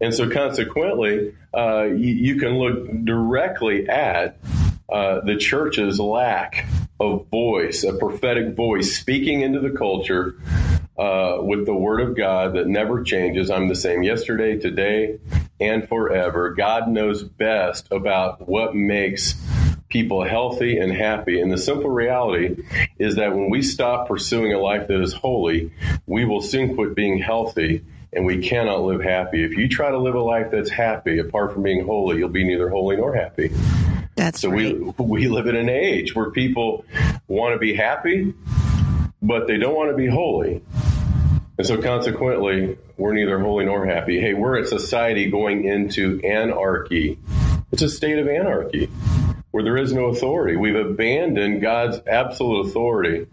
And so, consequently, uh, you, you, can look directly at uh, the church's lack of voice, a prophetic voice speaking into the culture uh, with the word of God that never changes. I'm the same yesterday, today, and forever. God knows best about what makes people healthy and happy. And the simple reality is that when we stop pursuing a life that is holy, we will soon quit being healthy and we cannot live happy. If you try to live a life that's happy apart from being holy, you'll be neither holy nor happy. That's so right. we we live in an age where people want to be happy, but they don't want to be holy. And so consequently, we're neither holy nor happy. Hey, we're a society going into anarchy. It's a state of anarchy where there is no authority. We've abandoned God's absolute authority.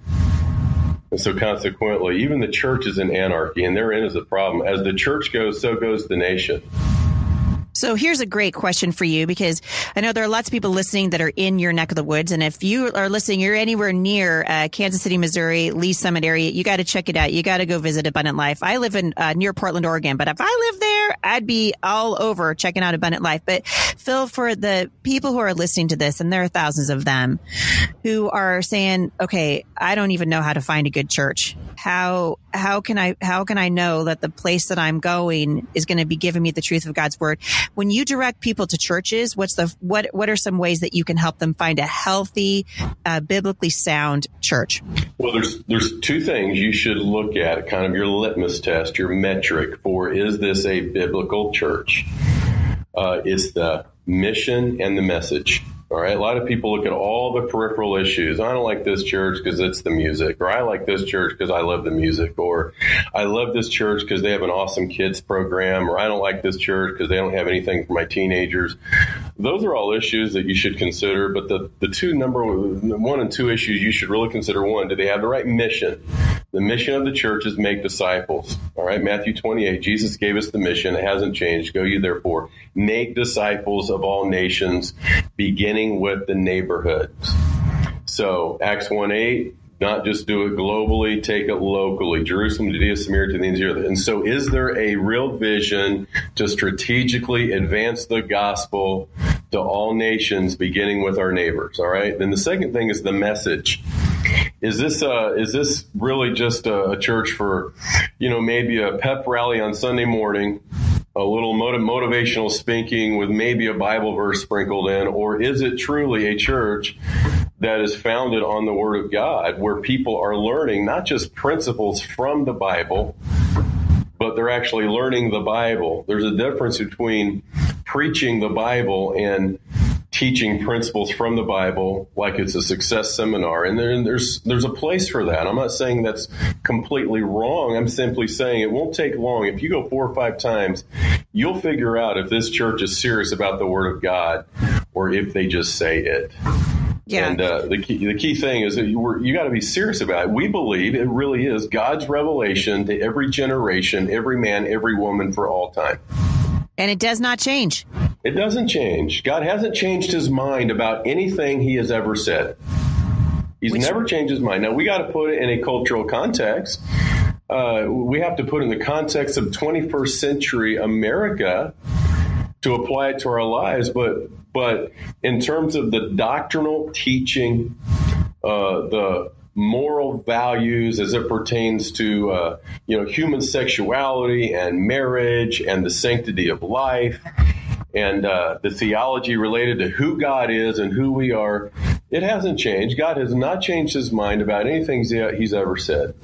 And so consequently, even the church is in anarchy, and therein is the problem. As the church goes, so goes the nation. So here's a great question for you because I know there are lots of people listening that are in your neck of the woods. And if you are listening, you're anywhere near uh, Kansas City, Missouri, Lee's Summit area, you got to check it out. You got to go visit Abundant Life. I live in uh, near Portland, Oregon, but if I live there, I'd be all over checking out Abundant Life. But Phil, for the people who are listening to this, and there are thousands of them who are saying, okay, I don't even know how to find a good church. How, how can I, how can I know that the place that I'm going is going to be giving me the truth of God's word? when you direct people to churches, what's the what what are some ways that you can help them find a healthy, uh, biblically sound church? Well, there's there's two things you should look at, kind of your litmus test, your metric for is this a biblical church? Uh, it's the mission and the message. All right. A lot of people look at all the peripheral issues. I don't like this church because it's the music, or I like this church because I love the music, or I love this church because they have an awesome kids program, or I don't like this church because they don't have anything for my teenagers. Those are all issues that you should consider. But the, the two number one and two issues you should really consider one, do they have the right mission? The mission of the church is make disciples. All right. Matthew 28, Jesus gave us the mission. It hasn't changed. Go you therefore make disciples of all nations, beginning with the neighborhoods. So Acts 1 8, not just do it globally, take it locally. Jerusalem, Judea, Samaria to the ends of the earth. And so, is there a real vision to strategically advance the gospel to all nations, beginning with our neighbors? All right. Then the second thing is the message. Is this uh, is this really just a, a church for, you know, maybe a pep rally on Sunday morning? A little motiv- motivational speaking with maybe a Bible verse sprinkled in, or is it truly a church that is founded on the Word of God, where people are learning not just principles from the Bible, but they're actually learning the Bible? There's a difference between preaching the Bible and teaching principles from the Bible like it's a success seminar. And, there, and there's there's a place for that. I'm not saying that's completely wrong. I'm simply saying it won't take long. If you go four or five times, you'll figure out if this church is serious about the Word of God or if they just say it. Yeah. And uh, the key the key thing is that you you got to be serious about it. We believe it really is God's revelation to every generation, every man, every woman for all time. And it does not change. It doesn't change. God hasn't changed his mind about anything he has ever said. He's Which, never changed his mind. Now, we got to put it in a cultural context. Uh, we have to put it in the context of 21st century America to apply it to our lives. But, but in terms of the doctrinal teaching, uh, the moral values as it pertains to uh, you know human sexuality and marriage and the sanctity of life and uh, the theology related to who God is and who we are, it hasn't changed. God has not changed his mind about anything he's ever said.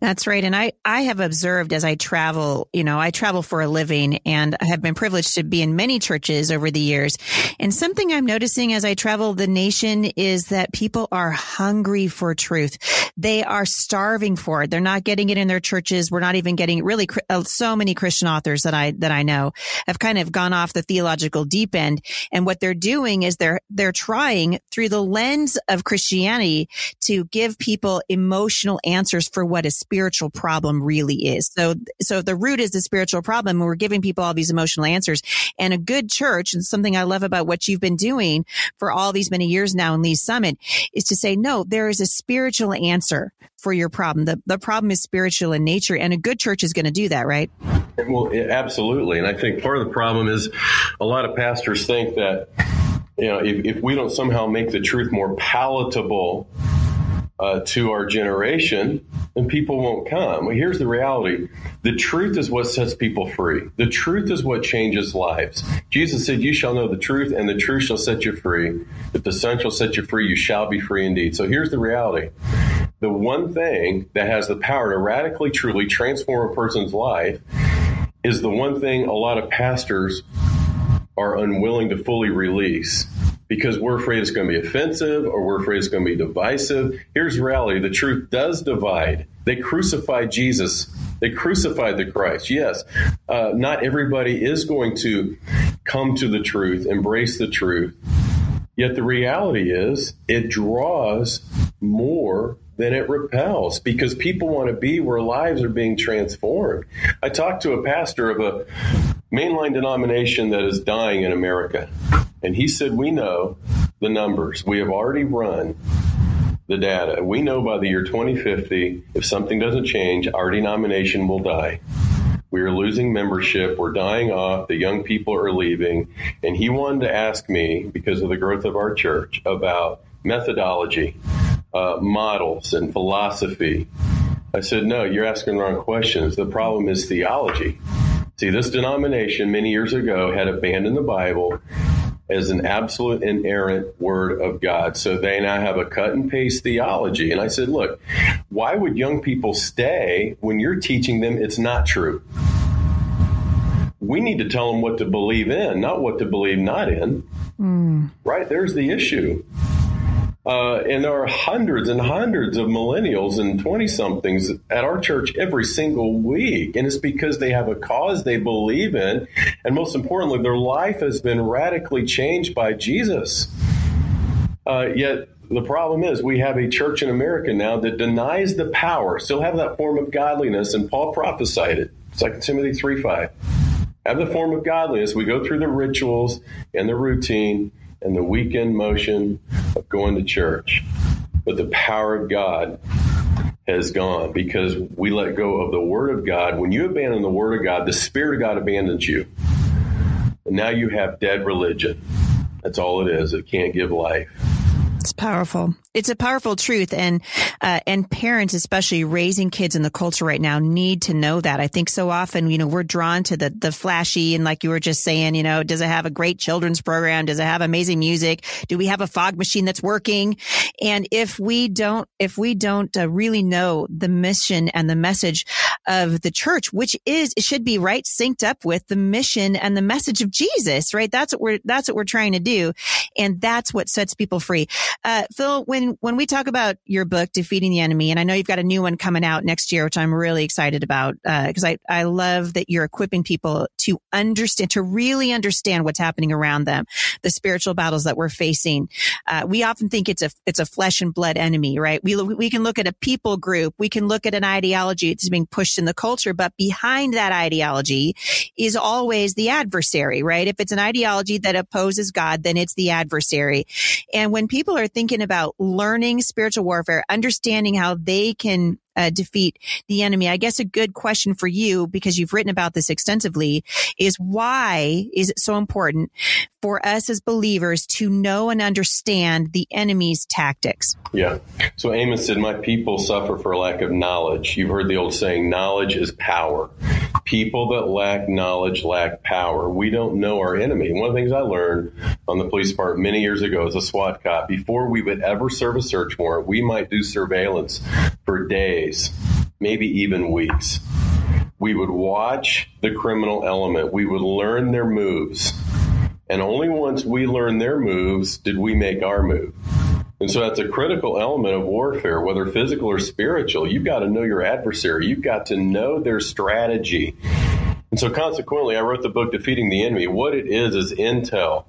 That's right. And I, I have observed as I travel, you know, I travel for a living and I have been privileged to be in many churches over the years. And something I'm noticing as I travel the nation is that people are hungry for truth. They are starving for it. They're not getting it in their churches. We're not even getting really uh, so many Christian authors that I, that I know have kind of gone off the theological deep end. And what they're doing is they're, they're trying through the lens of Christianity to give people emotional answers for what is spiritual problem really is. So, so the root is the spiritual problem, and we're giving people all these emotional answers, and a good church, and something I love about what you've been doing for all these many years now in Lee's Summit, is to say, no, there is a spiritual answer for your problem. The the problem is spiritual in nature, and a good church is going to do that, right? Well, absolutely. And I think part of the problem is a lot of pastors think that you know if, if we don't somehow make the truth more palatable uh, to our generation, then people won't come. Well, here's the reality the truth is what sets people free, the truth is what changes lives. Jesus said, You shall know the truth, and the truth shall set you free. If the Son shall set you free, you shall be free indeed. So here's the reality the one thing that has the power to radically, truly transform a person's life is the one thing a lot of pastors are unwilling to fully release because we're afraid it's going to be offensive or we're afraid it's going to be divisive. Here's reality the truth does divide. They crucified Jesus, they crucified the Christ. Yes, uh, not everybody is going to come to the truth, embrace the truth. Yet the reality is, it draws more than it repels because people want to be where lives are being transformed. I talked to a pastor of a mainline denomination that is dying in America. And he said, We know the numbers. We have already run the data. We know by the year 2050, if something doesn't change, our denomination will die. We are losing membership. We're dying off. The young people are leaving. And he wanted to ask me, because of the growth of our church, about methodology, uh, models, and philosophy. I said, No, you're asking the wrong questions. The problem is theology. See, this denomination many years ago had abandoned the Bible as an absolute inerrant word of God. So they now have a cut and paste theology. And I said, look, why would young people stay when you're teaching them it's not true? We need to tell them what to believe in, not what to believe not in. Mm. Right? There's the issue. Uh, and there are hundreds and hundreds of millennials and 20 somethings at our church every single week. And it's because they have a cause they believe in. And most importantly, their life has been radically changed by Jesus. Uh, yet the problem is we have a church in America now that denies the power, still have that form of godliness. And Paul prophesied it. 2 Timothy 3 5. Have the form of godliness. We go through the rituals and the routine and the weekend motion of going to church. But the power of God has gone because we let go of the Word of God. When you abandon the Word of God, the Spirit of God abandons you. And now you have dead religion. That's all it is. It can't give life. It's powerful. It's a powerful truth, and uh, and parents, especially raising kids in the culture right now, need to know that. I think so often, you know, we're drawn to the the flashy, and like you were just saying, you know, does it have a great children's program? Does it have amazing music? Do we have a fog machine that's working? And if we don't, if we don't uh, really know the mission and the message of the church, which is it should be right synced up with the mission and the message of Jesus, right? That's what we're that's what we're trying to do, and that's what sets people free. Uh, Phil, when when when we talk about your book, Defeating the Enemy, and I know you've got a new one coming out next year, which I'm really excited about because uh, I I love that you're equipping people to understand, to really understand what's happening around them, the spiritual battles that we're facing. Uh, we often think it's a it's a flesh and blood enemy, right? We we can look at a people group, we can look at an ideology that's being pushed in the culture, but behind that ideology is always the adversary, right? If it's an ideology that opposes God, then it's the adversary. And when people are thinking about learning spiritual warfare, understanding how they can uh, defeat the enemy. I guess a good question for you, because you've written about this extensively, is why is it so important for us as believers to know and understand the enemy's tactics? Yeah. So Amos said, My people suffer for lack of knowledge. You've heard the old saying, knowledge is power. People that lack knowledge lack power. We don't know our enemy. One of the things I learned on the police department many years ago as a SWAT cop, before we would ever serve a search warrant, we might do surveillance for days, maybe even weeks. We would watch the criminal element. We would learn their moves. And only once we learned their moves did we make our move. And so that's a critical element of warfare, whether physical or spiritual. You've got to know your adversary. You've got to know their strategy. And so consequently, I wrote the book Defeating the Enemy. What it is is intel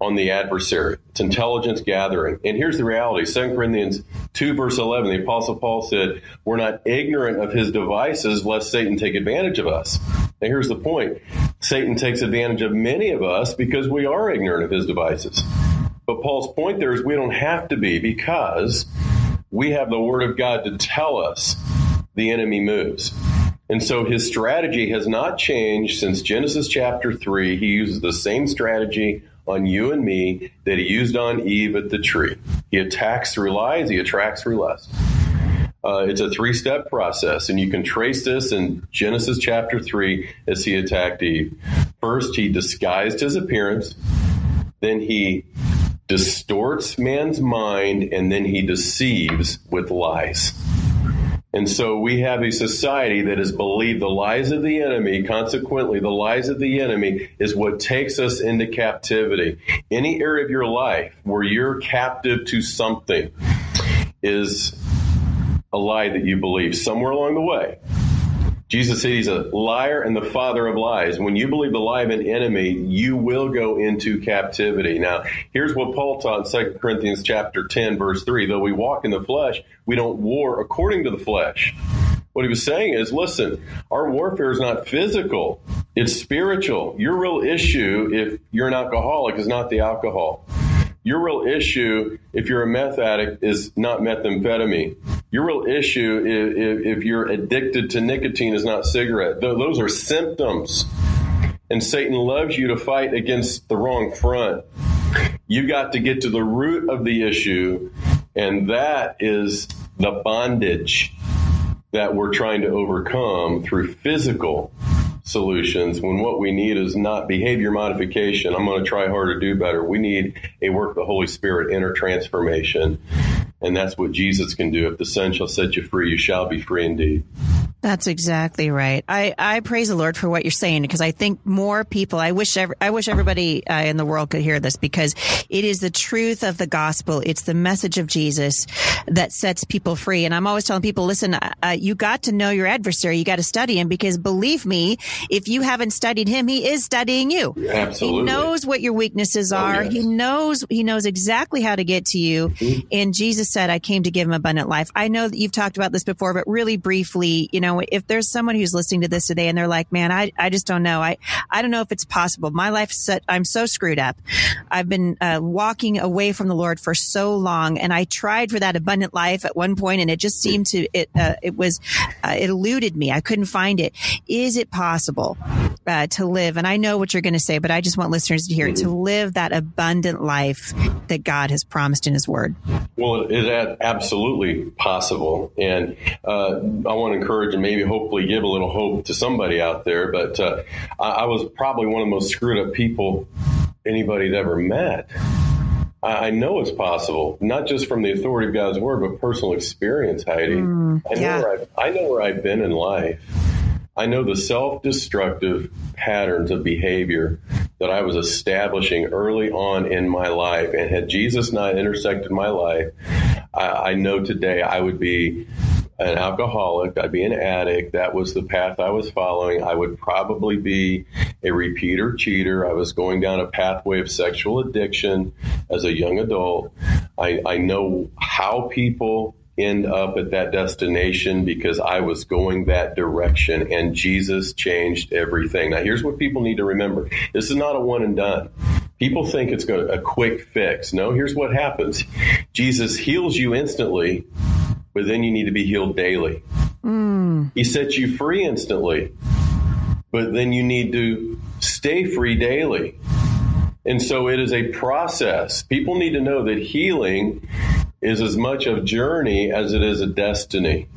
on the adversary. It's intelligence gathering. And here's the reality 2 Corinthians 2, verse 11, the Apostle Paul said, We're not ignorant of his devices, lest Satan take advantage of us. And here's the point Satan takes advantage of many of us because we are ignorant of his devices. But Paul's point there is we don't have to be because we have the Word of God to tell us the enemy moves. And so his strategy has not changed since Genesis chapter 3. He uses the same strategy on you and me that he used on Eve at the tree. He attacks through lies, he attracts through lust. Uh, it's a three step process, and you can trace this in Genesis chapter 3 as he attacked Eve. First, he disguised his appearance, then, he distorts man's mind, and then he deceives with lies. And so we have a society that has believed the lies of the enemy. Consequently, the lies of the enemy is what takes us into captivity. Any area of your life where you're captive to something is a lie that you believe somewhere along the way. Jesus said he's a liar and the father of lies. When you believe the lie of an enemy, you will go into captivity. Now, here's what Paul taught in 2 Corinthians chapter 10, verse 3. Though we walk in the flesh, we don't war according to the flesh. What he was saying is, listen, our warfare is not physical. It's spiritual. Your real issue, if you're an alcoholic, is not the alcohol. Your real issue, if you're a meth addict, is not methamphetamine. Your real issue, if, if you're addicted to nicotine, is not cigarette. Those are symptoms. And Satan loves you to fight against the wrong front. You got to get to the root of the issue, and that is the bondage that we're trying to overcome through physical solutions when what we need is not behavior modification. I'm going to try harder, to do better. We need a work of the Holy Spirit, inner transformation. And that's what Jesus can do. If the Son shall set you free, you shall be free indeed. That's exactly right. I, I praise the Lord for what you're saying because I think more people. I wish every, I wish everybody uh, in the world could hear this because it is the truth of the gospel. It's the message of Jesus that sets people free. And I'm always telling people, listen, uh, you got to know your adversary. You got to study him because believe me, if you haven't studied him, he is studying you. Absolutely. He knows what your weaknesses oh, are. Oh, yes. He knows he knows exactly how to get to you. Mm-hmm. And Jesus said, "I came to give him abundant life." I know that you've talked about this before, but really briefly, you know know, if there's someone who's listening to this today and they're like, man, I, I just don't know. I, I don't know if it's possible. My life's set, I'm so screwed up. I've been uh, walking away from the Lord for so long and I tried for that abundant life at one point and it just seemed to, it, uh, it was, uh, it eluded me. I couldn't find it. Is it possible uh, to live? And I know what you're going to say, but I just want listeners to hear it, to live that abundant life that God has promised in his word. Well, it is absolutely possible. And uh, I want to encourage and maybe hopefully give a little hope to somebody out there. But uh, I, I, was probably one of the most screwed up people anybody's ever met. I, I, know it's possible, not just from the authority of God's word, but personal experience, Heidi. Mm, I, know I've, I know where I've been in life. I know the self destructive patterns of behavior that I was establishing early on in my life. And had Jesus not intersected my life, I, I know today I would be an alcoholic, I'd be an addict. That was the path I was following. I would probably be a repeater cheater. I was going down a pathway of sexual addiction as a young adult. I, I know how people end up at that destination because I was going that direction and Jesus changed everything. Now, here's what people need to remember this is not a one and done. People think it's going a quick fix. No, here's what happens Jesus heals you instantly but then you need to be healed daily. Mm. He sets you free instantly, but then you need to stay free daily. And so it is a process. People need to know that healing is as much a journey as it is a destiny.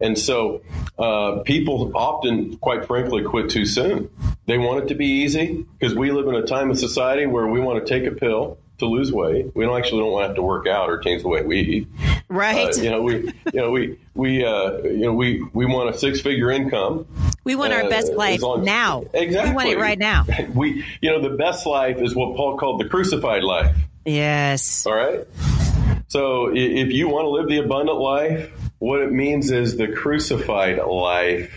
And so uh, people often, quite frankly, quit too soon. They want it to be easy because we live in a time of society where we want to take a pill to lose weight. We don't actually don't want to have to work out or change the way we eat. Right. Uh, you know, we, you know, we, we, uh, you know, we, we want a six figure income. We want our best life now. Exactly. We want it right now. We, you know, the best life is what Paul called the crucified life. Yes. All right. So if you want to live the abundant life, what it means is the crucified life.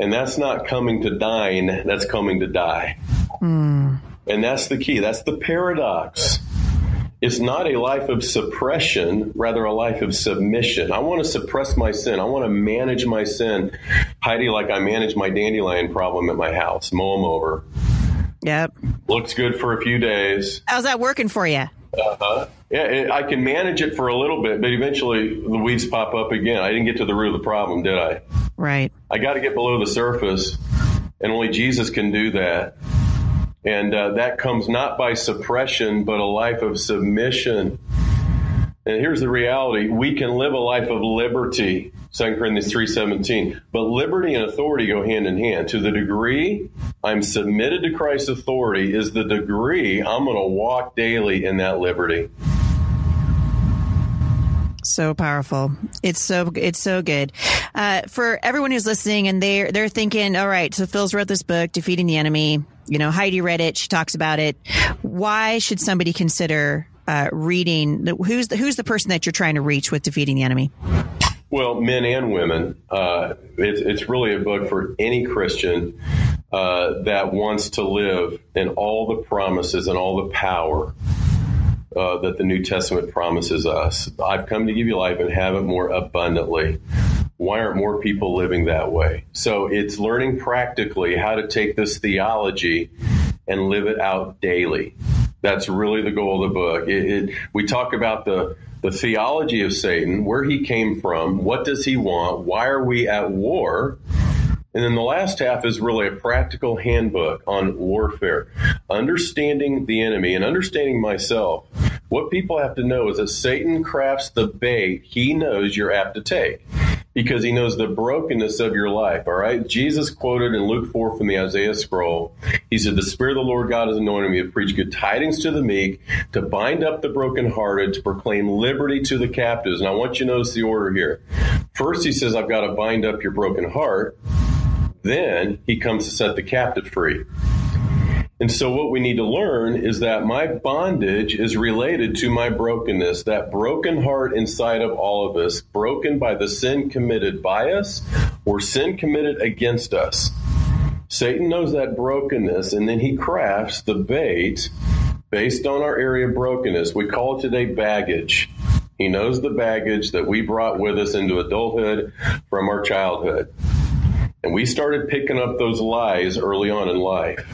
And that's not coming to dine, that's coming to die. Mm. And that's the key. That's the paradox. It's not a life of suppression, rather a life of submission. I want to suppress my sin. I want to manage my sin, Heidi, like I manage my dandelion problem at my house, mow them over. Yep. Looks good for a few days. How's that working for you? Uh-huh. Yeah, it, I can manage it for a little bit, but eventually the weeds pop up again. I didn't get to the root of the problem, did I? Right. I got to get below the surface, and only Jesus can do that. And uh, that comes not by suppression, but a life of submission. And here's the reality. We can live a life of liberty, 2 Corinthians 3.17. But liberty and authority go hand in hand. To the degree I'm submitted to Christ's authority is the degree I'm going to walk daily in that liberty. So powerful. It's so it's so good. Uh, for everyone who's listening and they're they're thinking, all right, so Phil's wrote this book, Defeating the Enemy. You know, Heidi read it. She talks about it. Why should somebody consider uh, reading? Who's the who's the person that you're trying to reach with Defeating the Enemy? Well, men and women. Uh, it's, it's really a book for any Christian uh, that wants to live in all the promises and all the power uh, that the New Testament promises us. I've come to give you life and have it more abundantly. Why aren't more people living that way? So it's learning practically how to take this theology and live it out daily. That's really the goal of the book. It, it, we talk about the the theology of Satan, where he came from, what does he want, why are we at war, and then the last half is really a practical handbook on warfare, understanding the enemy and understanding myself. What people have to know is that Satan crafts the bait he knows you're apt to take because he knows the brokenness of your life. All right. Jesus quoted in Luke 4 from the Isaiah scroll. He said, The Spirit of the Lord God has anointed me to preach good tidings to the meek, to bind up the brokenhearted, to proclaim liberty to the captives. And I want you to notice the order here. First, he says, I've got to bind up your broken heart. Then he comes to set the captive free. And so, what we need to learn is that my bondage is related to my brokenness, that broken heart inside of all of us, broken by the sin committed by us or sin committed against us. Satan knows that brokenness, and then he crafts the bait based on our area of brokenness. We call it today baggage. He knows the baggage that we brought with us into adulthood from our childhood. And we started picking up those lies early on in life.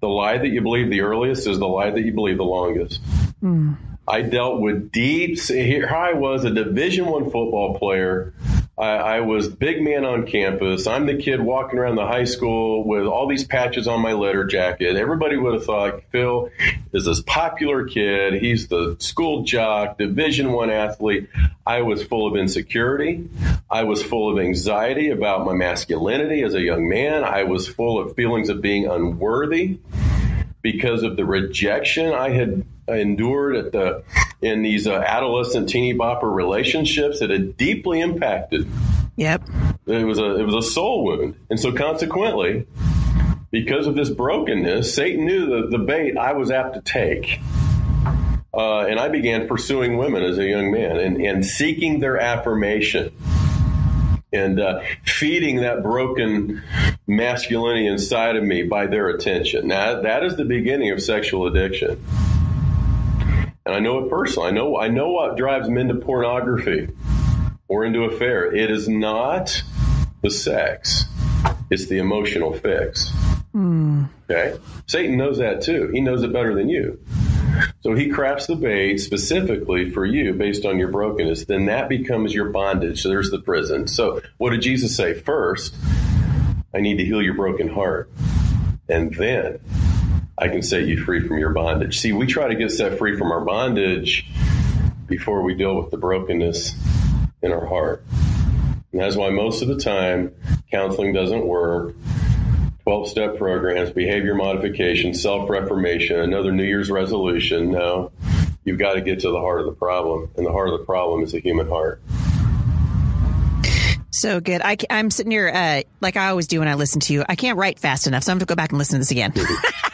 The lie that you believe the earliest is the lie that you believe the longest. Mm. I dealt with deep. Here I was, a Division One football player. I, I, was big man on campus. I'm the kid walking around the high school with all these patches on my letter jacket. Everybody would have thought Phil is this popular kid. He's the school jock, Division One athlete. I was full of insecurity. I was full of anxiety about my masculinity as a young man. I was full of feelings of being unworthy because of the rejection I had endured at the in these uh, adolescent teeny bopper relationships that had deeply impacted. Yep. It was a it was a soul wound, and so consequently, because of this brokenness, Satan knew the, the bait I was apt to take. Uh, and I began pursuing women as a young man and, and seeking their affirmation and uh, feeding that broken masculinity inside of me by their attention. Now, that is the beginning of sexual addiction and I know it personally. I know I know what drives men to pornography or into affair. It is not the sex; it's the emotional fix. Mm. Okay, Satan knows that too. He knows it better than you. So he crafts the bait specifically for you based on your brokenness. Then that becomes your bondage. So there's the prison. So what did Jesus say? First, I need to heal your broken heart. And then I can set you free from your bondage. See, we try to get set free from our bondage before we deal with the brokenness in our heart. And that's why most of the time counseling doesn't work. 12 step programs, behavior modification, self reformation, another New Year's resolution. No, you've got to get to the heart of the problem. And the heart of the problem is the human heart. So good. I, am sitting here, uh, like I always do when I listen to you. I can't write fast enough, so I'm going to go back and listen to this again.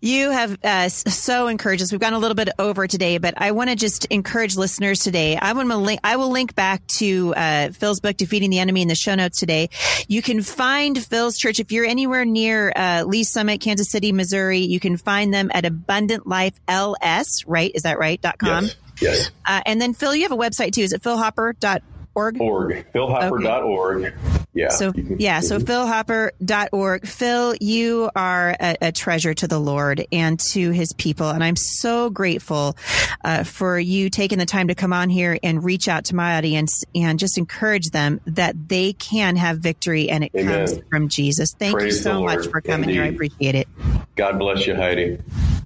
you have uh, so encouraged us. We've gone a little bit over today, but I want to just encourage listeners today. I want to link. I will link back to uh, Phil's book, "Defeating the Enemy," in the show notes today. You can find Phil's church if you're anywhere near uh, Lee's Summit, Kansas City, Missouri. You can find them at Abundant Life LS. Right? Is that right? Dot com. Yes. yes. Uh, and then Phil, you have a website too. Is it philhopper.org? Org. Org. Philhopper.org. Okay. Yeah. So, yeah. So philhopper.org. Phil, you are a, a, treasure to the Lord and to his people. And I'm so grateful uh, for you taking the time to come on here and reach out to my audience and just encourage them that they can have victory and it Amen. comes from Jesus. Thank Praise you so much for coming Indeed. here. I appreciate it. God bless you, Heidi.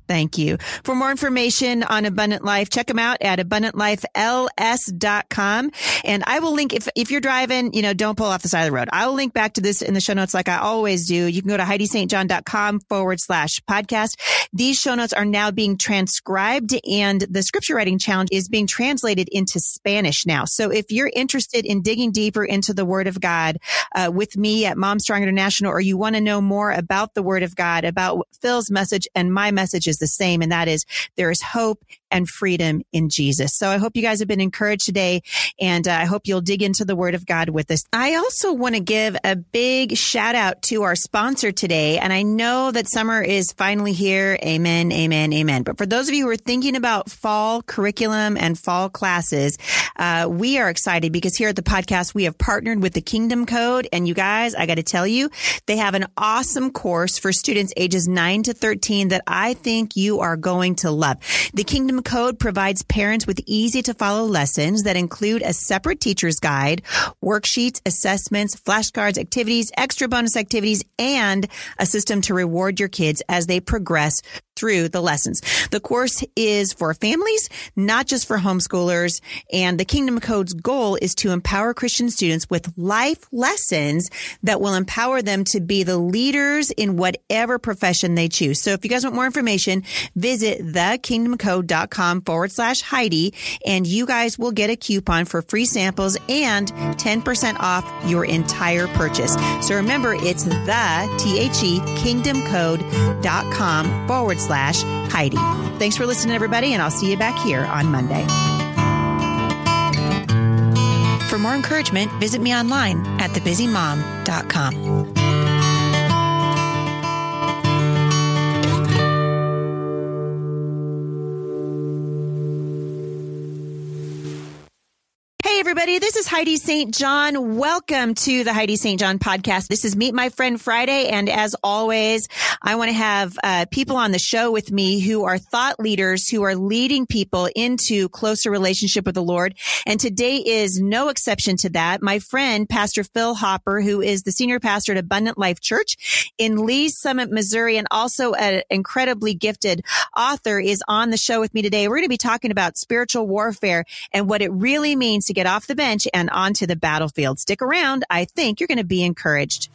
Thank you. For more information on Abundant Life, check them out at abundantlifels.com. And I will link if, if you're driving, you know, don't pull off the side of the road. I will link back to this in the show notes like I always do. You can go to HeidiSt.John.com forward slash podcast. These show notes are now being transcribed and the scripture writing challenge is being translated into Spanish now. So if you're interested in digging deeper into the word of God, uh, with me at Mom Strong International, or you want to know more about the word of God, about Phil's message and my messages, the same. And that is there is hope and freedom in Jesus. So I hope you guys have been encouraged today and uh, I hope you'll dig into the word of God with us. I also want to give a big shout out to our sponsor today. And I know that summer is finally here. Amen. Amen. Amen. But for those of you who are thinking about fall curriculum and fall classes, uh, we are excited because here at the podcast, we have partnered with the Kingdom Code. And you guys, I got to tell you, they have an awesome course for students ages 9 to 13 that I think you are going to love. The Kingdom Code provides parents with easy to follow lessons that include a separate teacher's guide, worksheets, assessments, flashcards, activities, extra bonus activities, and a system to reward your kids as they progress through the lessons. The course is for families, not just for homeschoolers. And the Kingdom Code's goal is to empower Christian students with life lessons that will empower them to be the leaders in whatever profession they choose. So if you guys want more information, visit thekingdomcode.com forward slash Heidi and you guys will get a coupon for free samples and 10% off your entire purchase. So remember, it's the T-H-E kingdomcode.com forward slash slash Heidi. Thanks for listening, everybody, and I'll see you back here on Monday. For more encouragement, visit me online at thebusymom.com. everybody. This is Heidi St. John. Welcome to the Heidi St. John podcast. This is Meet My Friend Friday. And as always, I want to have uh, people on the show with me who are thought leaders who are leading people into closer relationship with the Lord. And today is no exception to that. My friend, Pastor Phil Hopper, who is the senior pastor at Abundant Life Church in Lee's Summit, Missouri, and also an incredibly gifted author is on the show with me today. We're going to be talking about spiritual warfare and what it really means to get off the bench and onto the battlefield. Stick around. I think you're going to be encouraged.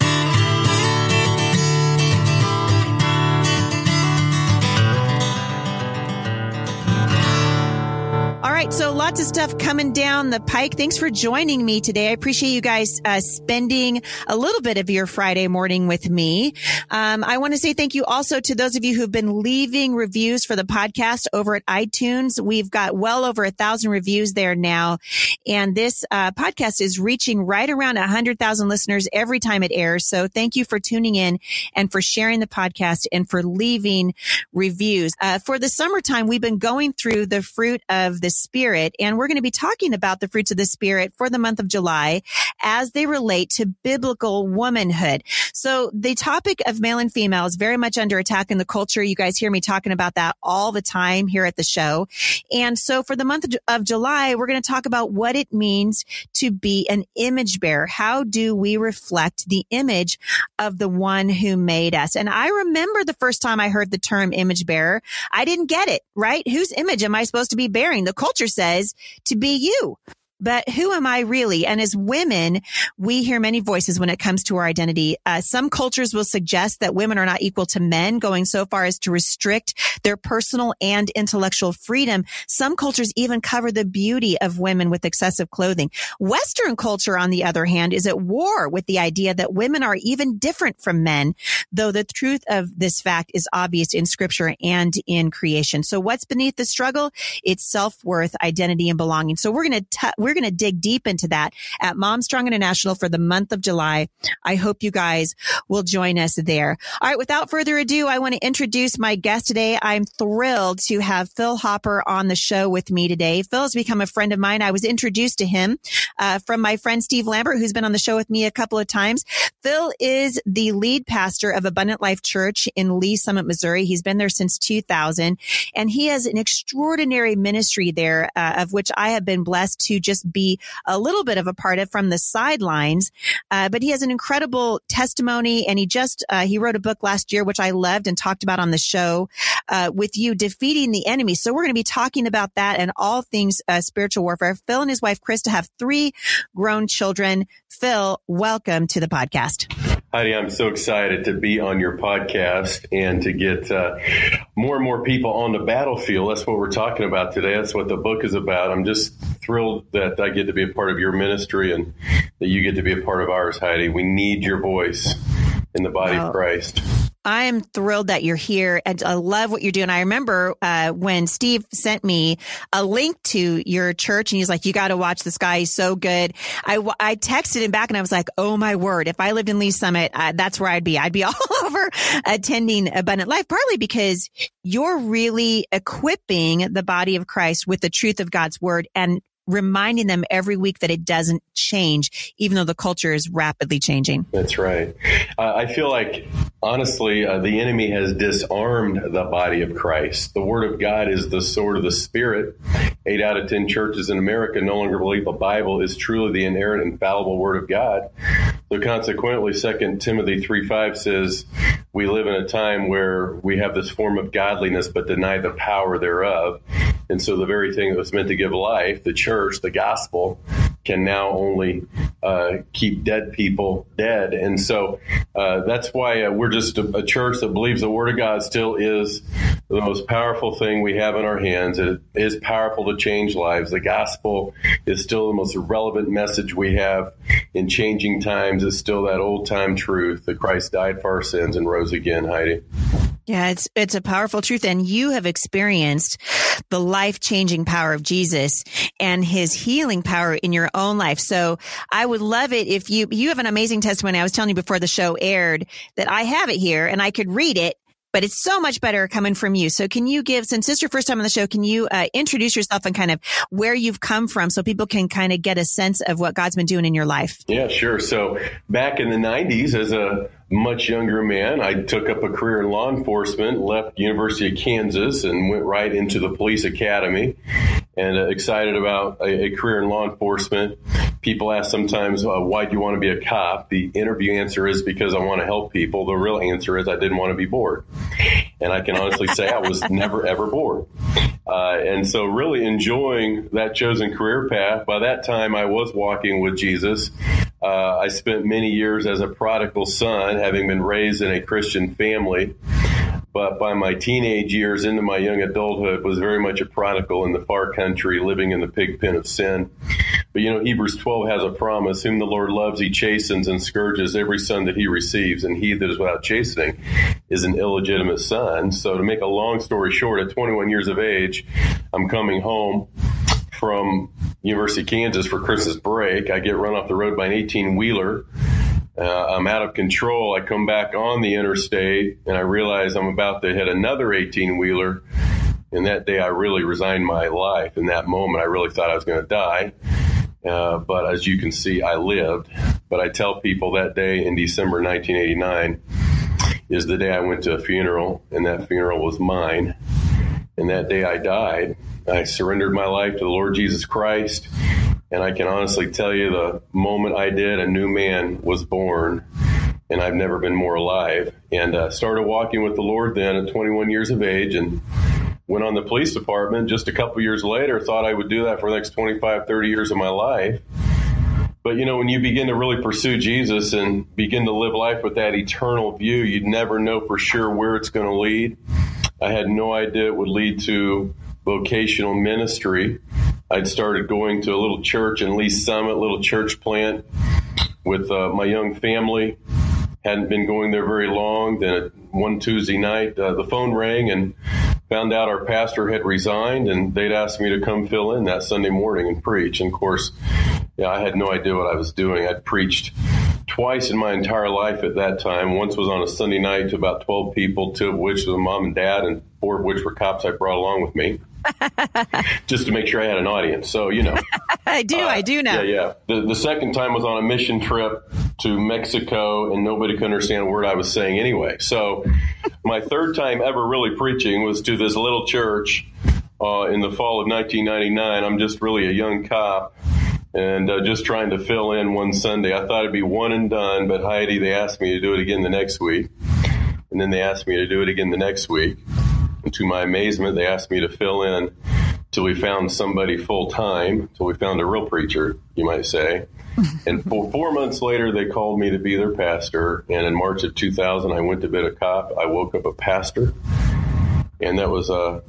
Right. So lots of stuff coming down the pike. Thanks for joining me today. I appreciate you guys uh, spending a little bit of your Friday morning with me. Um, I want to say thank you also to those of you who've been leaving reviews for the podcast over at iTunes. We've got well over a thousand reviews there now. And this uh, podcast is reaching right around a hundred thousand listeners every time it airs. So thank you for tuning in and for sharing the podcast and for leaving reviews. Uh, for the summertime, we've been going through the fruit of the Spirit. And we're going to be talking about the fruits of the Spirit for the month of July as they relate to biblical womanhood. So the topic of male and female is very much under attack in the culture. You guys hear me talking about that all the time here at the show. And so for the month of July, we're going to talk about what it means to be an image bearer. How do we reflect the image of the one who made us? And I remember the first time I heard the term image bearer, I didn't get it, right? Whose image am I supposed to be bearing? The culture says to be you. But who am I really? And as women, we hear many voices when it comes to our identity. Uh, some cultures will suggest that women are not equal to men, going so far as to restrict their personal and intellectual freedom. Some cultures even cover the beauty of women with excessive clothing. Western culture, on the other hand, is at war with the idea that women are even different from men, though the truth of this fact is obvious in scripture and in creation. So what's beneath the struggle? It's self-worth, identity, and belonging. So we're going to, we're going to dig deep into that at Mom Strong International for the month of July. I hope you guys will join us there. All right. Without further ado, I want to introduce my guest today. I'm thrilled to have Phil Hopper on the show with me today. Phil has become a friend of mine. I was introduced to him uh, from my friend Steve Lambert, who's been on the show with me a couple of times. Phil is the lead pastor of Abundant Life Church in Lee's Summit, Missouri. He's been there since 2000 and he has an extraordinary ministry there, uh, of which I have been blessed to just be a little bit of a part of from the sidelines. Uh, but he has an incredible testimony and he just, uh, he wrote a book last year, which I loved and talked about on the show, uh, with you defeating the enemy. So we're going to be talking about that and all things uh, spiritual warfare. Phil and his wife, Krista, have three grown children. Phil, welcome to the podcast. Heidi, I'm so excited to be on your podcast and to get uh, more and more people on the battlefield. That's what we're talking about today. That's what the book is about. I'm just thrilled that I get to be a part of your ministry and that you get to be a part of ours, Heidi. We need your voice in the body wow. of Christ. I am thrilled that you're here and I love what you're doing. I remember uh, when Steve sent me a link to your church and he's like, you got to watch this guy. He's so good. I, I texted him back and I was like, oh my word. If I lived in Lee's Summit, uh, that's where I'd be. I'd be all over attending Abundant Life, partly because you're really equipping the body of Christ with the truth of God's word and reminding them every week that it doesn't change, even though the culture is rapidly changing. That's right. Uh, I feel like, honestly, uh, the enemy has disarmed the body of Christ. The Word of God is the sword of the Spirit. Eight out of 10 churches in America no longer believe the Bible is truly the inerrant, infallible Word of God. So consequently, 2 Timothy 3 5 says, we live in a time where we have this form of godliness but deny the power thereof. And so the very thing that was meant to give life, the church, the gospel, can now only uh, keep dead people dead. And so uh, that's why uh, we're just a, a, church that believes the Word of God still is the most powerful thing we have in our hands. It is powerful to change lives. The gospel is still the most relevant message we have in changing times. It's still that old time truth that Christ died for our sins and rose again, Heidi. Yeah, it's it's a powerful truth and you have experienced the life-changing power of Jesus and his healing power in your own life. So, I would love it if you you have an amazing testimony. I was telling you before the show aired that I have it here and I could read it but it's so much better coming from you. So can you give, since this is your first time on the show, can you uh, introduce yourself and kind of where you've come from so people can kind of get a sense of what God's been doing in your life? Yeah, sure. So back in the 90s as a much younger man. I took up a career in law enforcement, left University of Kansas, and went right into the police academy. And uh, excited about a, a, career in law enforcement. People ask sometimes, uh, "Why do you want to be a cop?" The interview answer is because I want to help people. The real answer is I didn't want to be bored. And I can honestly say I was never ever bored. Uh, and so, really enjoying that chosen career path. By that time, I was walking with Jesus. Uh, I spent many years as a prodigal son, having been raised in a Christian family. But by my teenage years into my young adulthood, was very much a prodigal in the far country, living in the pig pen of sin. But you know, Hebrews 12 has a promise: "Whom the Lord loves, He chastens and scourges every son that He receives, and he that is without chastening is an illegitimate son." So, to make a long story short, at 21 years of age, I'm coming home from University of Kansas for Christmas break. I get run off the road by an 18 wheeler. Uh, I'm out of control. I come back on the interstate and I realize I'm about to hit another 18 wheeler. And that day I really resigned my life. In that moment, I really thought I was going to die. Uh, but as you can see, I lived. But I tell people that day in December 1989 is the day I went to a funeral, and that funeral was mine. And that day I died. I surrendered my life to the Lord Jesus Christ. And I can honestly tell you the moment I did, a new man was born. And I've never been more alive. And uh, started walking with the Lord then at 21 years of age. And went on the police department just a couple years later, thought I would do that for the next 25, 30 years of my life. But you know, when you begin to really pursue Jesus and begin to live life with that eternal view, you'd never know for sure where it's going to lead. I had no idea it would lead to vocational ministry. I'd started going to a little church in Lee's Summit, little church plant with uh, my young family. Hadn't been going there very long. Then one Tuesday night, uh, the phone rang and found out our pastor had resigned, and they'd asked me to come fill in that Sunday morning and preach. And of course, yeah, I had no idea what I was doing. I'd preached twice in my entire life at that time. Once was on a Sunday night to about 12 people, two of which was mom and dad, and four of which were cops I brought along with me. just to make sure I had an audience. So, you know. I do, uh, I do know. Yeah, yeah. The, the second time was on a mission trip to Mexico, and nobody could understand a word I was saying anyway. So, my third time ever really preaching was to this little church uh, in the fall of 1999. I'm just really a young cop and uh, just trying to fill in one Sunday. I thought it'd be one and done, but Heidi, they asked me to do it again the next week. And then they asked me to do it again the next week. And to my amazement, they asked me to fill in till we found somebody full time, till we found a real preacher, you might say. and four, four months later, they called me to be their pastor. And in March of 2000, I went to bed a cop. I woke up a pastor. And that was uh,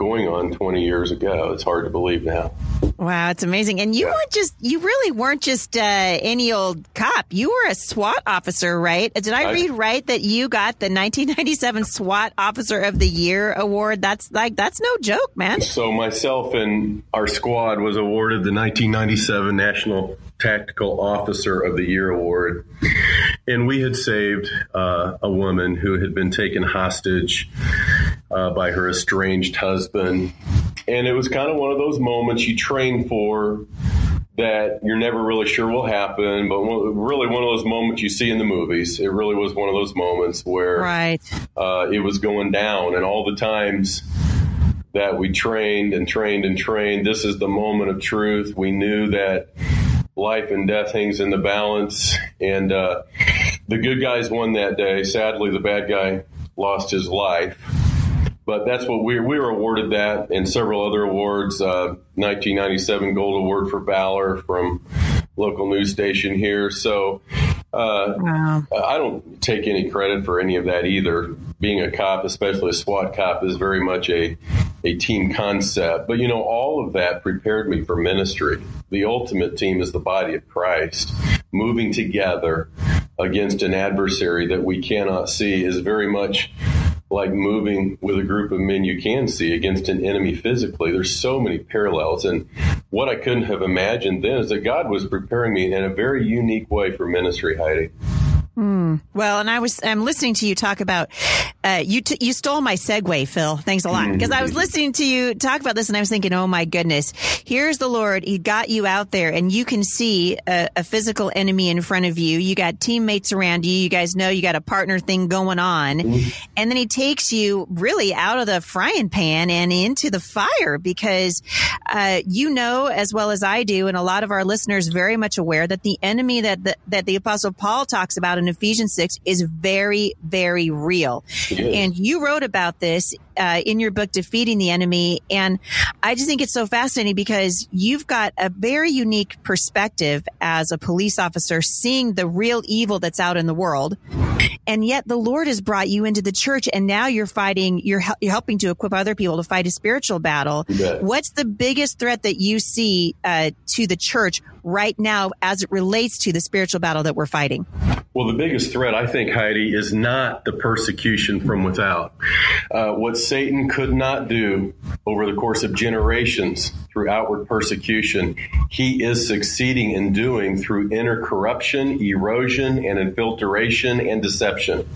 going on 20 years ago. It's hard to believe now. Wow, it's amazing. And you yeah. weren't just, you really weren't just uh, any old cop. You were a SWAT officer, right? Did I, I read right that you got the 1997 SWAT Officer of the Year award? That's like, that's no joke, man. So myself and our squad was awarded the 1997 National Tactical Officer of the Year award. And we had saved uh, a woman who had been taken hostage uh, by her estranged husband. And it was kind of one of those moments you train for that you're never really sure will happen, but really one of those moments you see in the movies. It really was one of those moments where right. uh, it was going down, and all the times that we trained and trained and trained, this is the moment of truth. We knew that life and death hangs in the balance, and uh, the good guys won that day. Sadly, the bad guy lost his life but that's what we we were awarded that and several other awards. Uh, 1997 Gold Award for Valor from local news station here. So uh, wow. I don't take any credit for any of that either. Being a cop, especially a SWAT cop, is very much a a team concept. But you know, all of that prepared me for ministry. The ultimate team is the body of Christ, moving together against an adversary that we cannot see is very much like moving with a group of men you can see against an enemy physically. There's so many parallels. And what I couldn't have imagined then is that God was preparing me in a very unique way for ministry, Heidi. Mm. Well, and I was I'm listening to you talk about uh, you t- you stole my segue, Phil. Thanks a lot because mm-hmm. I was listening to you talk about this and I was thinking, oh my goodness, here's the Lord. He got you out there, and you can see a, a physical enemy in front of you. You got teammates around you. You guys know you got a partner thing going on, mm-hmm. and then He takes you really out of the frying pan and into the fire because uh, you know as well as I do, and a lot of our listeners very much aware that the enemy that the, that the Apostle Paul talks about in Ephesians 6 is very, very real. And you wrote about this uh, in your book, Defeating the Enemy. And I just think it's so fascinating because you've got a very unique perspective as a police officer, seeing the real evil that's out in the world. And yet the Lord has brought you into the church and now you're fighting, you're, you're helping to equip other people to fight a spiritual battle. What's the biggest threat that you see uh, to the church right now as it relates to the spiritual battle that we're fighting? Well, the biggest threat, I think, Heidi, is not the persecution from without. Uh, what Satan could not do over the course of generations through outward persecution, he is succeeding in doing through inner corruption, erosion, and infiltration and deception.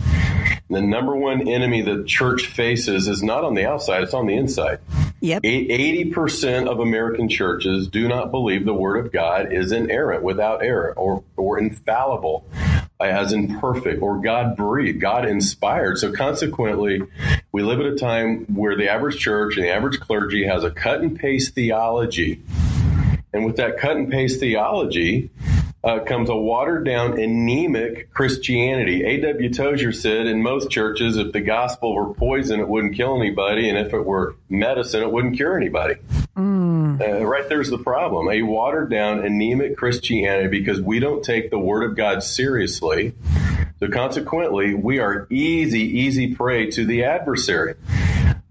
The number one enemy the church faces is not on the outside, it's on the inside. Yep. 80% of American churches do not believe the word of God is inerrant, without error, or, or infallible, as in perfect, or God breathed, God inspired. So consequently, we live at a time where the average church and the average clergy has a cut and paste theology. And with that cut and paste theology, uh, comes a watered down, anemic Christianity. A.W. Tozer said in most churches, if the gospel were poison, it wouldn't kill anybody, and if it were medicine, it wouldn't cure anybody. Mm. Uh, right there's the problem a watered down, anemic Christianity because we don't take the Word of God seriously. So consequently, we are easy, easy prey to the adversary.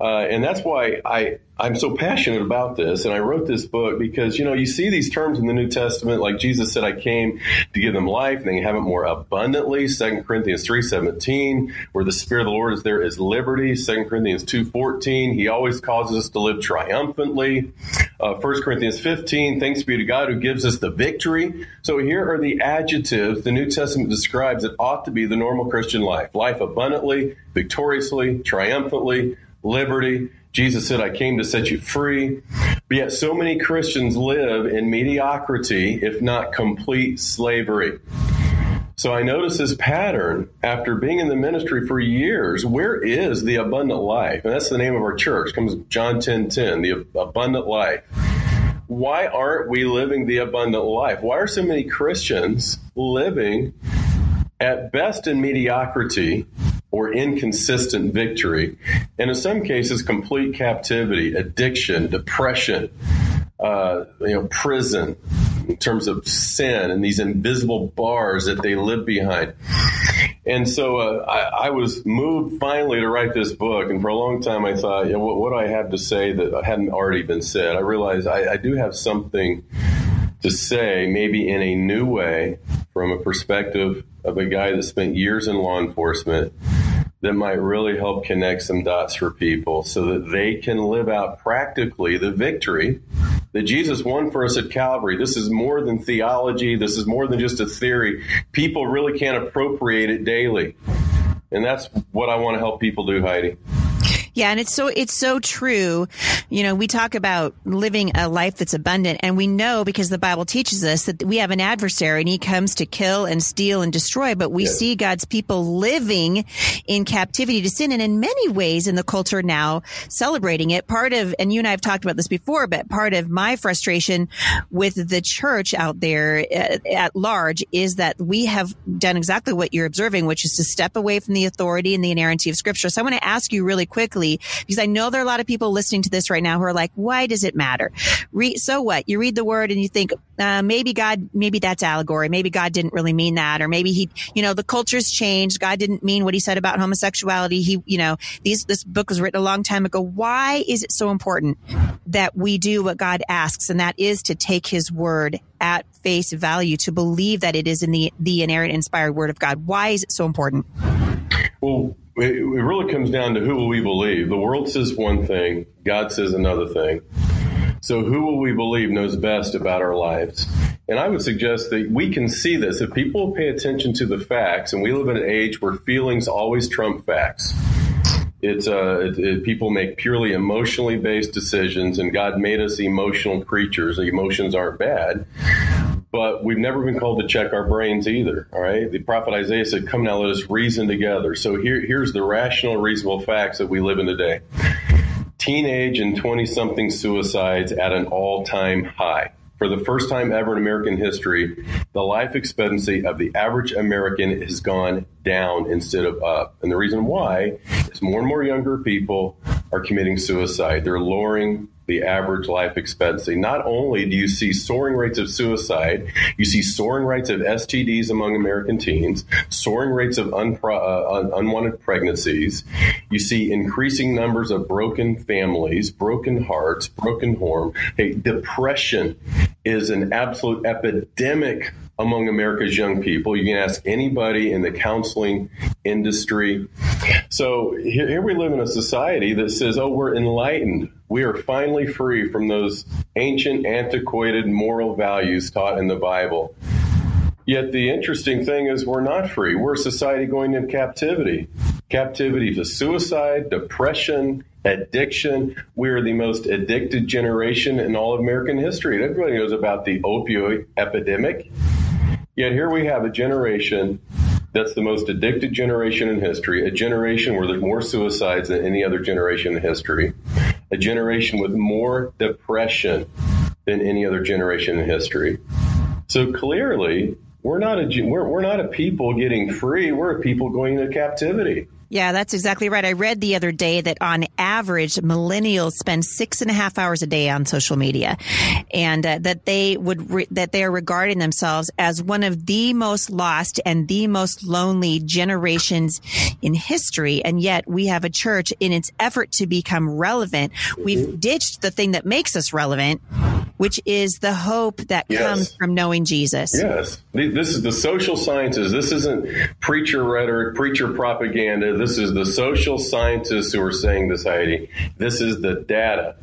Uh, and that's why I, I'm so passionate about this. And I wrote this book because, you know, you see these terms in the New Testament, like Jesus said, I came to give them life and they have it more abundantly. 2 Corinthians 3.17, where the Spirit of the Lord is there is liberty. 2 Corinthians 2.14, he always causes us to live triumphantly. Uh, 1 Corinthians 15, thanks be to God who gives us the victory. So here are the adjectives the New Testament describes that ought to be the normal Christian life. Life abundantly, victoriously, triumphantly, liberty. Jesus said, I came to set you free. But yet, so many Christians live in mediocrity, if not complete slavery. So I notice this pattern after being in the ministry for years. Where is the abundant life? And that's the name of our church. Comes John 10 10, the abundant life. Why aren't we living the abundant life? Why are so many Christians living at best in mediocrity or inconsistent victory, and in some cases, complete captivity, addiction, depression, uh, you know, prison, in terms of sin and these invisible bars that they live behind. And so uh, I, I, was moved finally to write this book. And for a long time, I thought, you know, what, what do I have to say that hadn't already been said? I realized I, I do have something to say, maybe in a new way, from a perspective of a guy that spent years in law enforcement that might really help connect some dots for people so that they can live out practically the victory that Jesus won for us at Calvary. This is more than theology. This is more than just a theory. People really can't appropriate it daily. And that's what I want to help people do, Heidi. Yeah, and it's so it's so true. You know, we talk about living a life that's abundant, and we know because the Bible teaches us that we have an adversary, and he comes to kill and steal and destroy. But we yes. see God's people living in captivity to sin, and in many ways in the culture now celebrating it. Part of, and you and I have talked about this before, but part of my frustration with the church out there at, at large is that we have done exactly what you're observing, which is to step away from the authority and the inerrancy of Scripture. So I want to ask you really quickly because I know there are a lot of people listening to this right now who are like, why does it matter? Re- so what? You read the word and you think, uh, maybe God, maybe that's allegory. Maybe God didn't really mean that. Or maybe he, you know, the culture's changed. God didn't mean what he said about homosexuality. He, you know, these, this book was written a long time ago. Why is it so important that we do what God asks? And that is to take his word at face value, to believe that it is in the, the inerrant, inspired word of God. Why is it so important? Well, it, really comes down to who will we believe. The world says one thing, God says another thing. So who will we believe knows best about our lives? And I would suggest that we can see this. If people pay attention to the facts, and we live in an age where feelings always trump facts. It's uh, it, it, people make purely emotionally based decisions, and God made us emotional creatures. Emotions aren't bad, but we've never been called to check our brains either. All right. The prophet Isaiah said, Come now, let us reason together. So here, here's the rational, reasonable facts that we live in today teenage and 20 something suicides at an all time high. For the first time ever in American history, the life expectancy of the average American has gone down instead of up. And the reason why is more and more younger people are committing suicide. They're lowering the average life expectancy. Not only do you see soaring rates of suicide, you see soaring rates of STDs among American teens, soaring rates of unpro- uh, unwanted pregnancies. You see increasing numbers of broken families, broken hearts, broken home. Hey, depression is an absolute epidemic among America's young people. You can ask anybody in the counseling industry. So here, here, we live in a society that says, oh, we're enlightened. We are finally free from those ancient, antiquated moral values taught in the Bible. Yet the interesting thing is, we're not free. We're a society going into captivity captivity to suicide, depression, addiction. We are the most addicted generation in all of American history. Everybody knows about the opioid epidemic. Yet here we have a generation that's the most addicted generation in history, a generation where there's more suicides than any other generation in history, a generation with more depression than any other generation in history. So clearly, we're not a we're, we're not a people getting free. We're a people going into captivity. Yeah, that's exactly right. I read the other day that on average, millennials spend six and a half hours a day on social media, and uh, that they would re- that they are regarding themselves as one of the most lost and the most lonely generations in history. And yet, we have a church in its effort to become relevant. We've ditched the thing that makes us relevant which is the hope that yes. comes from knowing Jesus. Yes. This is the social sciences. This isn't preacher rhetoric, preacher propaganda. This is the social scientists who are saying this, Heidi. This is the data.